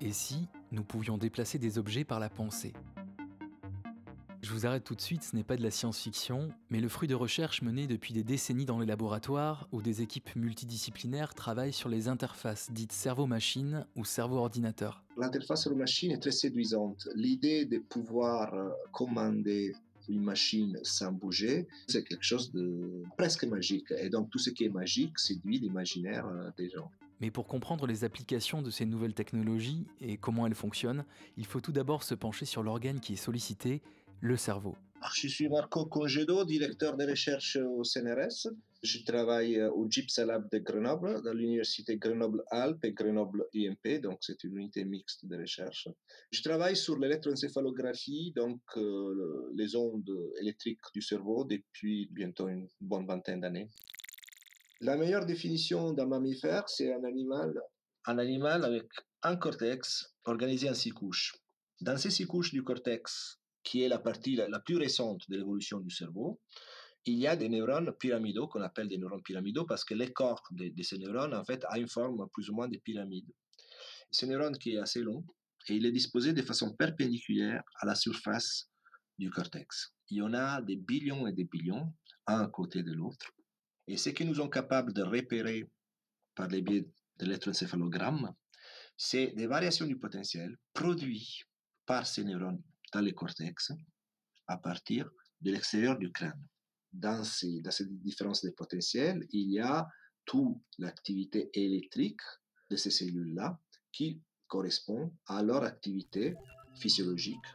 Et si nous pouvions déplacer des objets par la pensée? Je vous arrête tout de suite, ce n'est pas de la science-fiction, mais le fruit de recherches menées depuis des décennies dans les laboratoires où des équipes multidisciplinaires travaillent sur les interfaces dites cerveau-machine ou cerveau-ordinateur. L'interface cerveau-machine est très séduisante. L'idée de pouvoir euh, commander une machine sans bouger, c'est quelque chose de presque magique. Et donc tout ce qui est magique séduit l'imaginaire euh, des gens. Mais pour comprendre les applications de ces nouvelles technologies et comment elles fonctionnent, il faut tout d'abord se pencher sur l'organe qui est sollicité, le cerveau. Je suis Marco Congedo, directeur de recherche au CNRS. Je travaille au GIPSA Lab de Grenoble, dans l'université Grenoble-Alpes et Grenoble-IMP, donc c'est une unité mixte de recherche. Je travaille sur l'électroencéphalographie, donc euh, les ondes électriques du cerveau, depuis bientôt une bonne vingtaine d'années. La meilleure définition d'un mammifère, c'est un animal, un animal avec un cortex organisé en six couches. Dans ces six couches du cortex, qui est la partie la, plus récente de l'évolution du cerveau, il y a des neurones pyramidaux qu'on appelle des neurones pyramidaux parce que le corps de, ces neurones, en fait, a une forme plus ou moins de pyramide. Ce neurone qui est assez long et il est disposé de façon perpendiculaire à la surface du cortex. Il y en a des billions et des billions, un côté de l'autre. Et ce que nous sommes capables de repérer par les biais de l'électroencéphalogramme, c'est des variations du potentiel produites par ces neurones dans le cortex à partir de l'extérieur du crâne. Dans, ces, dans cette différence de potentiel, il y a toute l'activité électrique de ces cellules-là qui correspond à leur activité physiologique.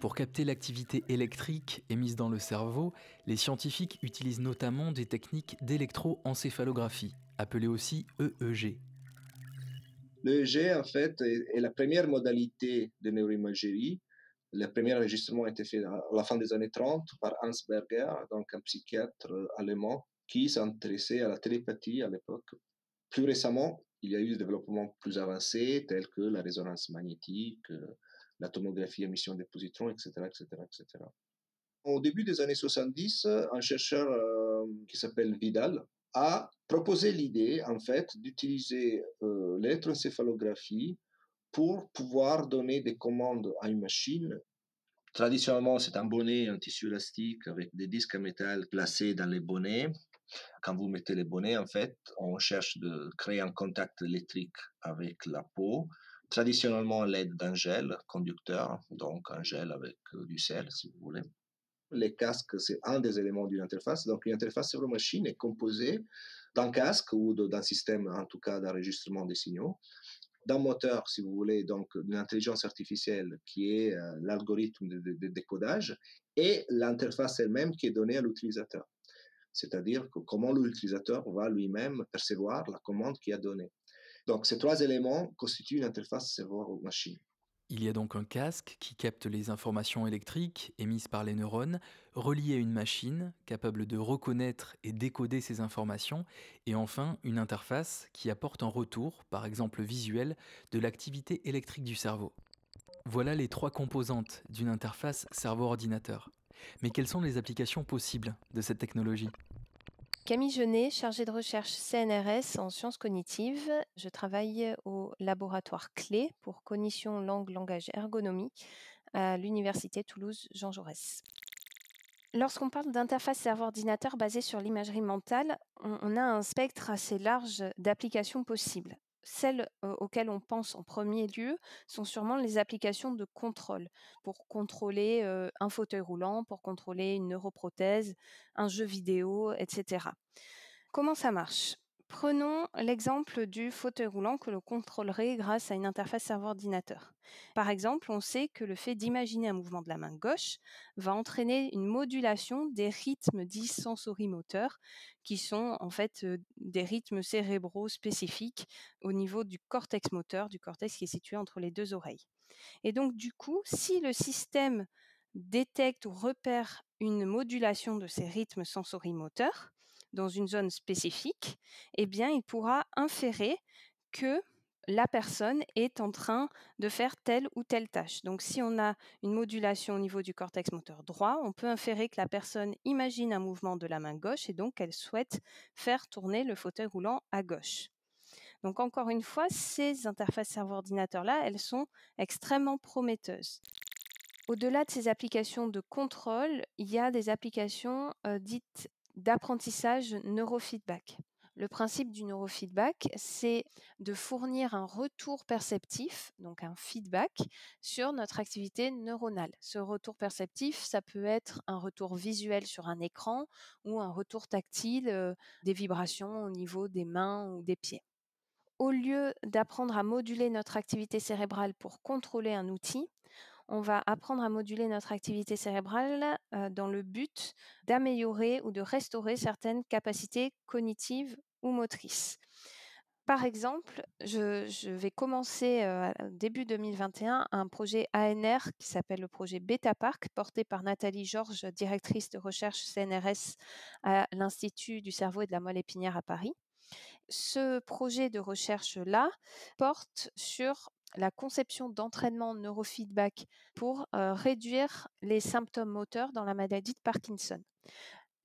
Pour capter l'activité électrique émise dans le cerveau, les scientifiques utilisent notamment des techniques d'électroencéphalographie, appelées aussi EEG. L'EEG, en fait, est, la première modalité de neuroimagerie. Le premier enregistrement a été fait à la fin des années 30 par Hans Berger, donc un psychiatre allemand qui s'intéressait à la télépathie à l'époque. Plus récemment, il y a eu des développements plus avancés tels que la résonance magnétique, la tomographie émission des positrons, etc., etc., etc. Au début des années 70, un chercheur euh, qui s'appelle Vidal a proposé l'idée, en fait, d'utiliser euh, l'électroencéphalographie pour pouvoir donner des commandes à une machine. Traditionnellement, c'est un bonnet, un tissu élastique avec des disques à métal placés dans les bonnets. Quand vous mettez les bonnets, en fait, on cherche de créer un contact électrique avec la peau, traditionnellement l'aide d'un gel conducteur, donc un gel avec euh, du sel, si vous voulez. Les casques, c'est un des éléments d'une interface. Donc, une interface cerveau-machine est composée d'un casque ou d'un système, en tout cas, d'enregistrement des signaux, d'un moteur, si vous voulez, donc d'une intelligence artificielle qui est euh, l'algorithme de, décodage et l'interface elle-même qui est donnée à l'utilisateur. C'est-à-dire comment l'utilisateur va lui-même percevoir la commande qu'il a donnée. Donc, ces trois éléments constituent une interface cerveau-machine. Il y a donc un casque qui capte les informations électriques émises par les neurones, relié à une machine capable de reconnaître et décoder ces informations, et enfin une interface qui apporte un retour, par exemple visuel, de l'activité électrique du cerveau. Voilà les trois composantes d'une interface cerveau-ordinateur. Mais quelles sont les applications possibles de cette technologie? Camille Genet, chargée de recherche CNRS en sciences cognitives. Je travaille au laboratoire clé pour cognition langue, langage, ergonomie à l'université Toulouse Jean Jaurès. Lorsqu'on parle d'interface cerveau-ordinateur basée sur l'imagerie mentale, on, a un spectre assez large d'applications possibles celles auxquelles on pense en premier lieu sont sûrement les applications de contrôle pour contrôler un fauteuil roulant, pour contrôler une neuroprothèse, un jeu vidéo, etc. Comment ça marche? Prenons l'exemple du fauteuil roulant que l'on contrôlerait grâce à une interface cerveau-ordinateur. Par exemple, on sait que le fait d'imaginer un mouvement de la main gauche va entraîner une modulation des rythmes dits sensorimoteurs, qui sont en fait euh, des rythmes cérébraux spécifiques au niveau du cortex moteur, du cortex qui est situé entre les deux oreilles. Et donc, du coup, si le système détecte ou repère une modulation de ces rythmes sensorimoteurs, dans une zone spécifique, eh bien, il pourra inférer que la personne est en train de faire telle ou telle tâche. Donc si on a une modulation au niveau du cortex moteur droit, on peut inférer que la personne imagine un mouvement de la main gauche et donc qu'elle souhaite faire tourner le fauteuil roulant à gauche. Donc encore une fois, ces interfaces cerveau-ordinateur-là, elles sont extrêmement prometteuses. Au-delà de ces applications de contrôle, il y a des applications euh, dites d'apprentissage neurofeedback. Le principe du neurofeedback, c'est de fournir un retour perceptif, donc un feedback, sur notre activité neuronale. Ce retour perceptif, ça peut être un retour visuel sur un écran ou un retour tactile, euh, des vibrations au niveau des mains ou des pieds. Au lieu d'apprendre à moduler notre activité cérébrale pour contrôler un outil, on va apprendre à moduler notre activité cérébrale dans le but d'améliorer ou de restaurer certaines capacités cognitives ou motrices. Par exemple, je, vais commencer début 2021 un projet ANR qui s'appelle le projet Beta Park, porté par Nathalie Georges, directrice de recherche CNRS à l'Institut du cerveau et de la moelle épinière à Paris. Ce projet de recherche-là porte sur la conception d'entraînement neurofeedback pour réduire les symptômes moteurs dans la maladie de Parkinson.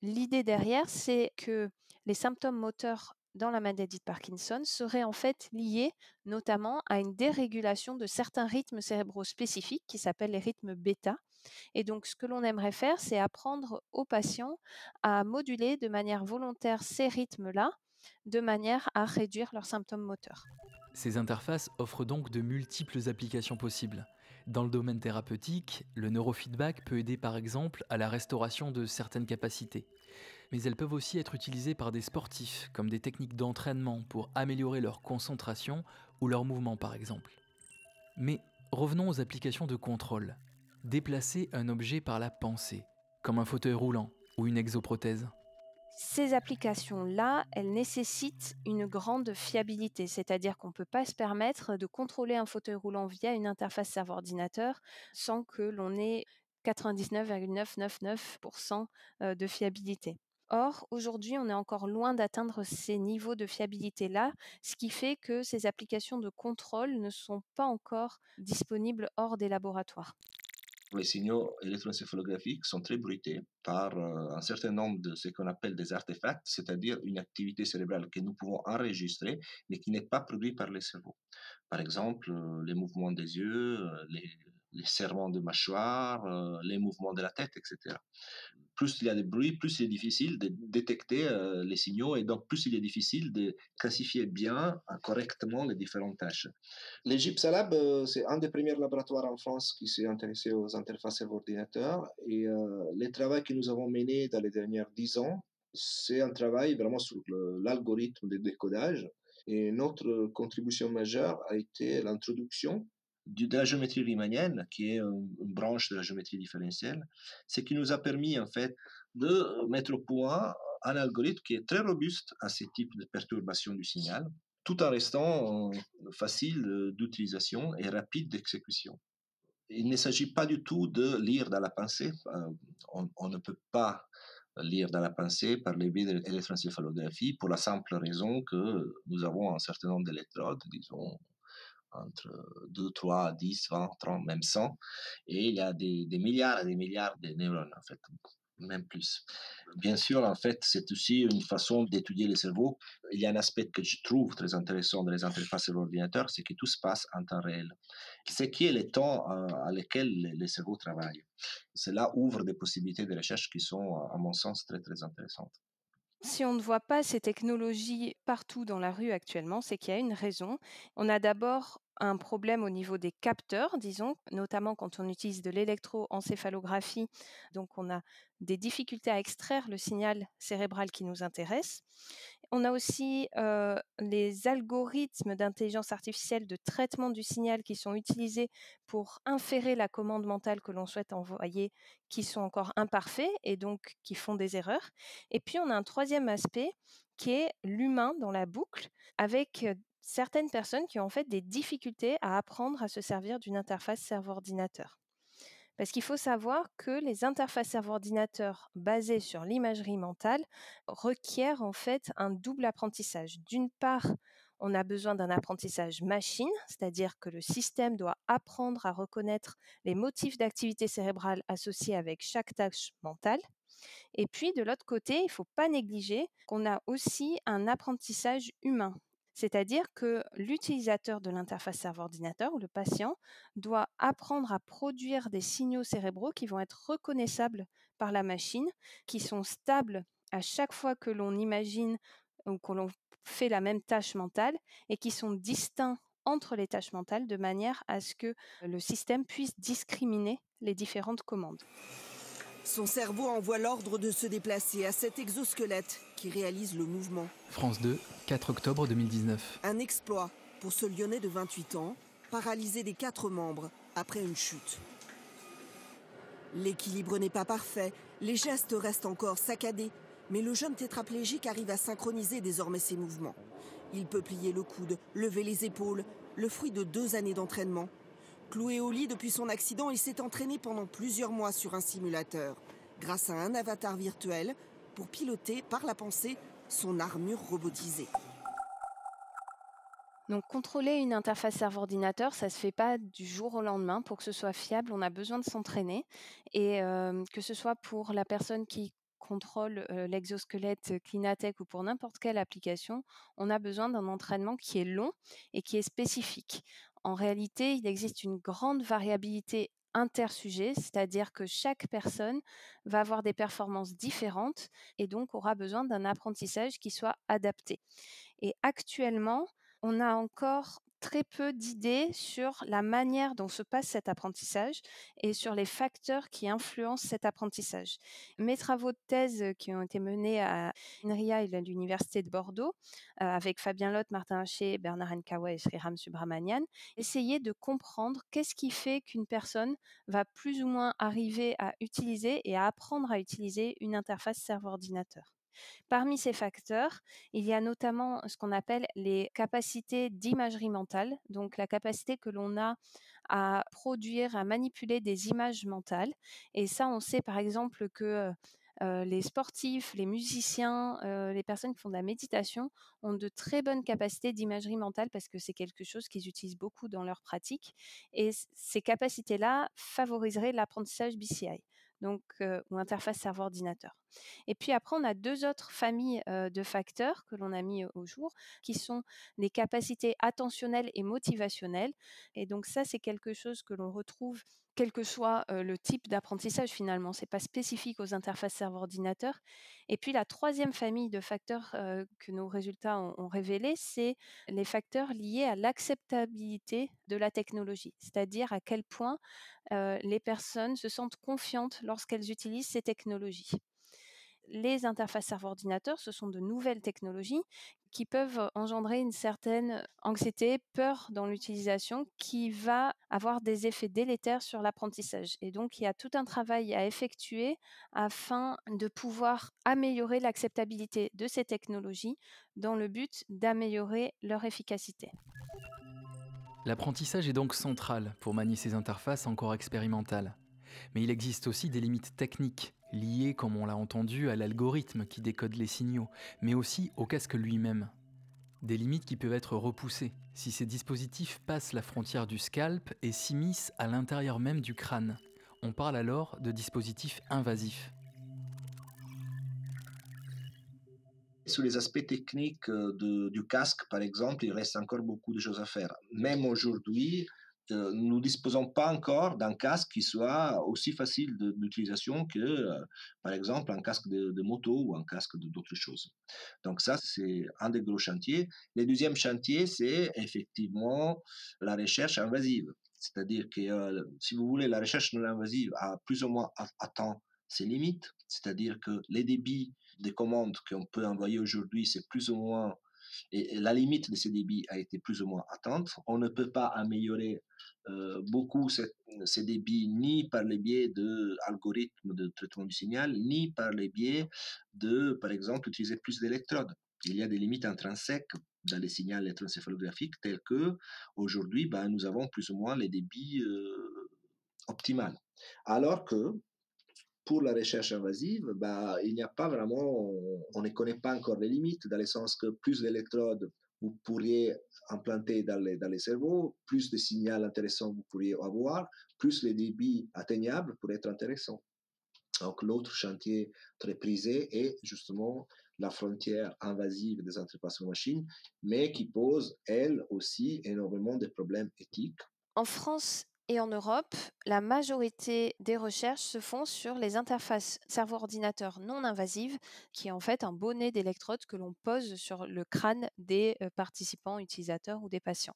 L'idée derrière, c'est que les symptômes moteurs dans la maladie de Parkinson seraient en fait liés notamment à une dérégulation de certains rythmes cérébraux spécifiques qui s'appellent les rythmes bêta. Et donc, ce que l'on aimerait faire, c'est apprendre aux patients à moduler de manière volontaire ces rythmes-là de manière à réduire leurs symptômes moteurs. Ces interfaces offrent donc de multiples applications possibles. Dans le domaine thérapeutique, le neurofeedback peut aider par exemple à la restauration de certaines capacités. Mais elles peuvent aussi être utilisées par des sportifs comme des techniques d'entraînement pour améliorer leur concentration ou leur mouvement par exemple. Mais revenons aux applications de contrôle. Déplacer un objet par la pensée, comme un fauteuil roulant ou une exoprothèse. Ces applications-là, elles nécessitent une grande fiabilité, c'est-à-dire qu'on ne peut pas se permettre de contrôler un fauteuil roulant via une interface serveur-ordinateur sans que l'on ait 99,999% euh, de fiabilité. Or, aujourd'hui, on est encore loin d'atteindre ces niveaux de fiabilité-là, ce qui fait que ces applications de contrôle ne sont pas encore disponibles hors des laboratoires les signaux électroencéphalographiques sont très bruités par euh, un certain nombre de ce qu'on appelle des artefacts, c'est-à-dire une activité cérébrale que nous pouvons enregistrer, mais qui n'est pas produite par le cerveau. Par exemple, euh, les mouvements des yeux, euh, les, les serrements de mâchoire, les mouvements de la tête, etc. Plus il y a de bruit, plus il est difficile de détecter euh, les signaux et donc plus il est difficile de classifier bien, euh, correctement les différentes tâches. L'Egypsalab, c'est un des premiers laboratoires en France qui s'est intéressé aux interfaces ordinateurs et les travaux que nous avons menés dans les dernières dix ans, c'est un travail vraiment sur l'algorithme de décodage. Et notre contribution majeure a été l'introduction de la géométrie riemannienne, qui est une, branche de la géométrie différentielle, ce qui nous a permis en fait de mettre au point un algorithme qui est très robuste à ces types de perturbations du signal, tout en restant facile d'utilisation et rapide d'exécution. Il ne s'agit pas du tout de lire dans la pensée. On, on, ne peut pas lire dans la pensée par les biais de l'électroencéphalographie pour la simple raison que nous avons un certain nombre d'électrodes, disons entre 2, 3, 10, 20, 30, même 100. Et il y a des, des milliards et des milliards de neurones, en fait, même plus. Bien sûr, en fait, c'est aussi une façon d'étudier le cerveau. Il y a un aspect que je trouve très intéressant dans les interfaces de l'ordinateur, c'est que tout se passe en temps réel. Ce qui est le temps euh, à lequel le cerveau travaille. Cela ouvre des possibilités de recherche qui sont, à mon sens, très, très intéressantes. Si on ne voit pas ces technologies partout dans la rue actuellement, c'est qu'il y a une raison. On a d'abord un problème au niveau des capteurs, disons, notamment quand on utilise de l'électroencéphalographie. Donc, on a des difficultés à extraire le signal cérébral qui nous intéresse. On a aussi euh, les algorithmes d'intelligence artificielle de traitement du signal qui sont utilisés pour inférer la commande mentale que l'on souhaite envoyer, qui sont encore imparfaits et donc qui font des erreurs. Et puis, on a un troisième aspect qui est l'humain dans la boucle, avec certaines personnes qui ont en fait des difficultés à apprendre à se servir d'une interface cerveau-ordinateur. Parce qu'il faut savoir que les interfaces cerveau-ordinateur basées sur l'imagerie mentale requièrent en fait un double apprentissage. D'une part, On a besoin d'un apprentissage machine, c'est-à-dire que le système doit apprendre à reconnaître les motifs d'activité cérébrale associés avec chaque tâche mentale. Et puis, de l'autre côté, il ne faut pas négliger qu'on a aussi un apprentissage humain. C'est-à-dire que l'utilisateur de l'interface serveur-ordinateur ou le patient doit apprendre à produire des signaux cérébraux qui vont être reconnaissables par la machine, qui sont stables à chaque fois que l'on imagine ou que l'on fait la même tâche mentale et qui sont distincts entre les tâches mentales de manière à ce que le système puisse discriminer les différentes commandes. Son cerveau envoie l'ordre de se déplacer à cet exosquelette qui réalise le mouvement. France 2, 4 octobre 2019. Un exploit pour ce Lyonnais de 28 ans, paralysé des quatre membres après une chute. L'équilibre n'est pas parfait, les gestes restent encore saccadés, mais le jeune tétraplégique arrive à synchroniser désormais ses mouvements. Il peut plier le coude, lever les épaules, le fruit de deux années d'entraînement. Cloué au lit depuis son accident, il s'est entraîné pendant plusieurs mois sur un simulateur, grâce à un avatar virtuel, pour piloter par la pensée son armure robotisée. Donc contrôler une interface serveur-ordinateur, ça ne se fait pas du jour au lendemain. Pour que ce soit fiable, on a besoin de s'entraîner. Et euh, que ce soit pour la personne qui contrôle euh, l'exosquelette Clinatech ou pour n'importe quelle application, on a besoin d'un entraînement qui est long et qui est spécifique. En réalité, il existe une grande variabilité intersujet, c'est-à-dire que chaque personne va avoir des performances différentes et donc aura besoin d'un apprentissage qui soit adapté. Et actuellement, on a encore très peu d'idées sur la manière dont se passe cet apprentissage et sur les facteurs qui influencent cet apprentissage. Mes travaux de thèse qui ont été menés à l'Université de Bordeaux, euh, avec Fabien Lotte, Martin Haché, Bernard Nkawa et Sriram Subramanian, essayaient de comprendre qu'est-ce qui fait qu'une personne va plus ou moins arriver à utiliser et à apprendre à utiliser une interface serveur-ordinateur. Parmi ces facteurs, il y a notamment ce qu'on appelle les capacités d'imagerie mentale, donc la capacité que l'on a à produire, à manipuler des images mentales. Et ça, on sait par exemple que les sportifs, les musiciens, les personnes qui font de la méditation ont de très bonnes capacités d'imagerie mentale parce que c'est quelque chose qu'ils utilisent beaucoup dans leur pratique. Et ces capacités-là favoriseraient l'apprentissage BCI donc ou interface serveur-ordinateur. Et puis après, on a deux autres familles de facteurs que l'on a mis au jour, qui sont les capacités attentionnelles et motivationnelles. Et donc ça, c'est quelque chose que l'on retrouve quel que soit le type d'apprentissage finalement. C'est pas spécifique aux interfaces serveur-ordinateur. Et puis la troisième famille de facteurs que nos résultats ont, ont révélé, c'est les facteurs liés à l'acceptabilité de la technologie, c'est-à-dire à quel point les personnes se sentent confiantes lorsqu'elles utilisent ces technologies les interfaces serveur-ordinateur, ce sont de nouvelles technologies qui peuvent engendrer une certaine anxiété, peur dans l'utilisation qui va avoir des effets délétères sur l'apprentissage. Et donc, il y a tout un travail à effectuer afin de pouvoir améliorer l'acceptabilité de ces technologies dans le but d'améliorer leur efficacité. L'apprentissage est donc central pour manier ces interfaces encore expérimentales. Mais il existe aussi des limites techniques liées, comme on l'a entendu, à l'algorithme qui décode les signaux, mais aussi au casque lui-même. Des limites qui peuvent être repoussées si ces dispositifs passent la frontière du scalp et s'immiscent à l'intérieur même du crâne. On parle alors de dispositifs invasifs. Sur les aspects techniques euh, du casque, par exemple, il reste encore beaucoup de choses à faire. Même aujourd'hui, nous ne disposons pas encore d'un casque qui soit aussi facile d'utilisation que, euh, par exemple, un casque de, moto ou un casque d'autres choses. Donc ça, c'est un des gros chantiers. Le deuxième chantier, c'est effectivement la recherche invasive. C'est-à-dire que, euh, si vous voulez, la recherche non invasive a plus ou moins atteint ses limites. C'est-à-dire que les débits des commandes qu'on peut envoyer aujourd'hui, c'est plus ou moins et la limite de ces débits a été plus ou moins atteinte. On ne peut pas améliorer euh, beaucoup ces débits ni par les biais d'algorithmes de traitement du signal, ni par les biais de, par exemple, utiliser plus d'électrodes. Il y a des limites intrinsèques dans les signaux électroencéphalographiques tels que aujourd'hui, ben, nous avons plus ou moins les débits euh, optimales. Alors que pour la recherche invasive, bah, il n'y a pas vraiment, on, ne connaît pas encore les limites, dans le sens que plus d'électrodes vous pourriez implanter dans les, cerveaux, plus de signaux intéressants vous pourriez avoir, plus les débits atteignables pour être intéressants. Donc l'autre chantier très prisé est justement la frontière invasive des interfaces machines, mais qui pose, elle aussi, énormément de problèmes éthiques. En France et en Europe, la majorité des recherches se font sur les interfaces cerveau-ordinateur non invasives, qui est en fait un bonnet d'électrodes que l'on pose sur le crâne des euh, participants, utilisateurs ou des patients.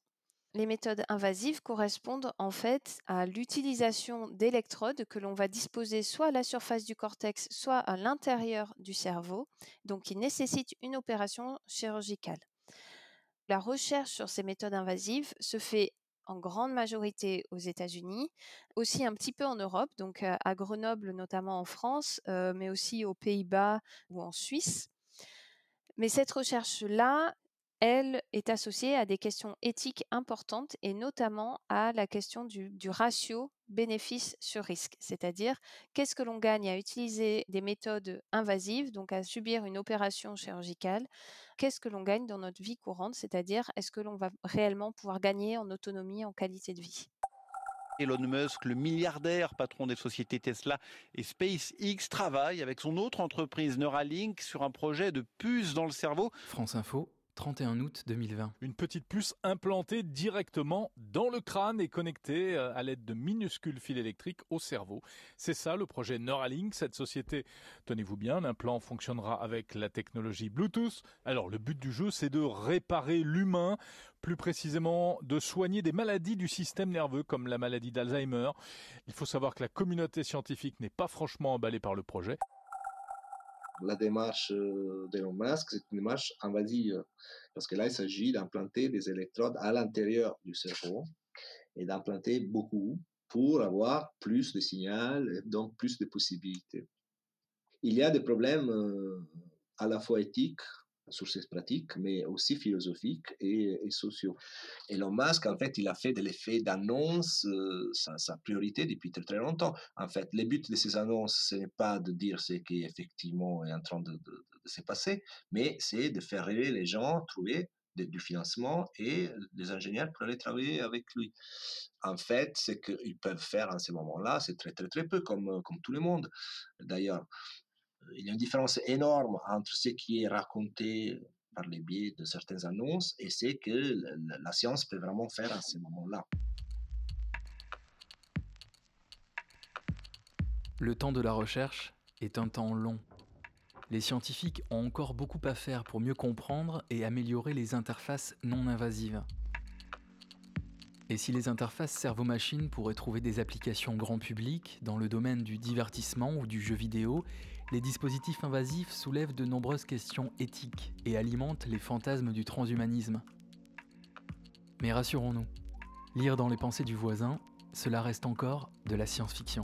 Les méthodes invasives correspondent en fait à l'utilisation d'électrodes que l'on va disposer soit à la surface du cortex, soit à l'intérieur du cerveau, donc qui nécessitent une opération chirurgicale. La recherche sur ces méthodes invasives se fait en grande majorité aux États-Unis, aussi un petit peu en Europe, donc à Grenoble notamment en France, mais aussi aux Pays-Bas ou en Suisse. Mais cette recherche-là, elle est associée à des questions éthiques importantes et notamment à la question du, ratio bénéfice sur risque, c'est-à-dire qu'est-ce que l'on gagne à utiliser des méthodes invasives, donc à subir une opération chirurgicale, qu'est-ce que l'on gagne dans notre vie courante, c'est-à-dire est-ce que l'on va réellement pouvoir gagner en autonomie, en qualité de vie? Elon Musk, le milliardaire patron des sociétés Tesla et SpaceX, travaille avec son autre entreprise Neuralink sur un projet de puce dans le cerveau. France Info, 31 août 2020. Une petite puce implantée directement dans le crâne et connectée euh, à l'aide de minuscules fils électriques au cerveau. C'est ça le projet Neuralink. Cette société, tenez-vous bien, l'implant fonctionnera avec la technologie Bluetooth. Alors le but du jeu, c'est de réparer l'humain, plus précisément de soigner des maladies du système nerveux comme la maladie d'Alzheimer. Il faut savoir que la communauté scientifique n'est pas franchement emballée par le projet la démarche euh, d'Elon Musk, c'est une démarche invasive, parce que là, il s'agit d'implanter des électrodes à l'intérieur du cerveau et d'implanter beaucoup pour avoir plus de signaux, donc plus de possibilités. Il y a des problèmes euh, à la fois éthiques, sur ces pratiques, mais aussi philosophiques et, sociaux. Et Elon Musk, en fait, il a fait de l'effet d'annonce euh, sa, priorité depuis très, très longtemps. En fait, le but de ces annonces, ce n'est pas de dire ce qui effectivement est en train de, se passer, mais c'est de faire rêver les gens, trouver du financement et des ingénieurs pour aller travailler avec lui. En fait, ce qu'ils peuvent faire en ce moment-là, c'est très, très, très peu, comme, comme tout le monde. D'ailleurs, il y a une différence énorme entre ce qui est raconté par les biais de certaines annonces et ce que la science peut vraiment faire à ce moment-là. Le temps de la recherche est un temps long. Les scientifiques ont encore beaucoup à faire pour mieux comprendre et améliorer les interfaces non invasives. Et si les interfaces cerveau-machine pourraient trouver des applications grand public dans le domaine du divertissement ou du jeu vidéo, les dispositifs invasifs soulèvent de nombreuses questions éthiques et alimentent les fantasmes du transhumanisme. Mais rassurons-nous, lire dans les pensées du voisin, cela reste encore de la science-fiction.